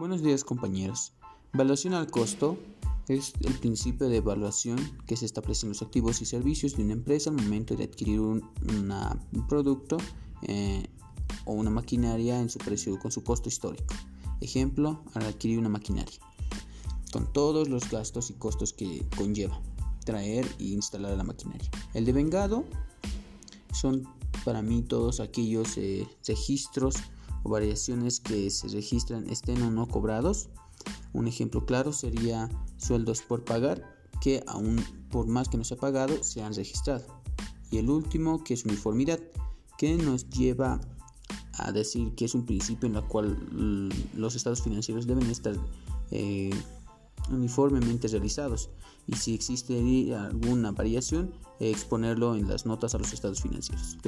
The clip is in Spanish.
Buenos días compañeros. Evaluación al costo es el principio de evaluación que se establece en los activos y servicios de una empresa al momento de adquirir un, producto eh, o una maquinaria en su precio con su costo histórico. Ejemplo, al adquirir una maquinaria, con todos los gastos y costos que conlleva traer e instalar la maquinaria. El de vengado son para mí todos aquellos eh, registros variaciones que se registran estén o no cobrados. Un ejemplo claro sería sueldos por pagar que aún por más que no se ha pagado se han registrado. Y el último que es uniformidad que nos lleva a decir que es un principio en el cual los estados financieros deben estar eh, uniformemente realizados y si existe alguna variación exponerlo en las notas a los estados financieros.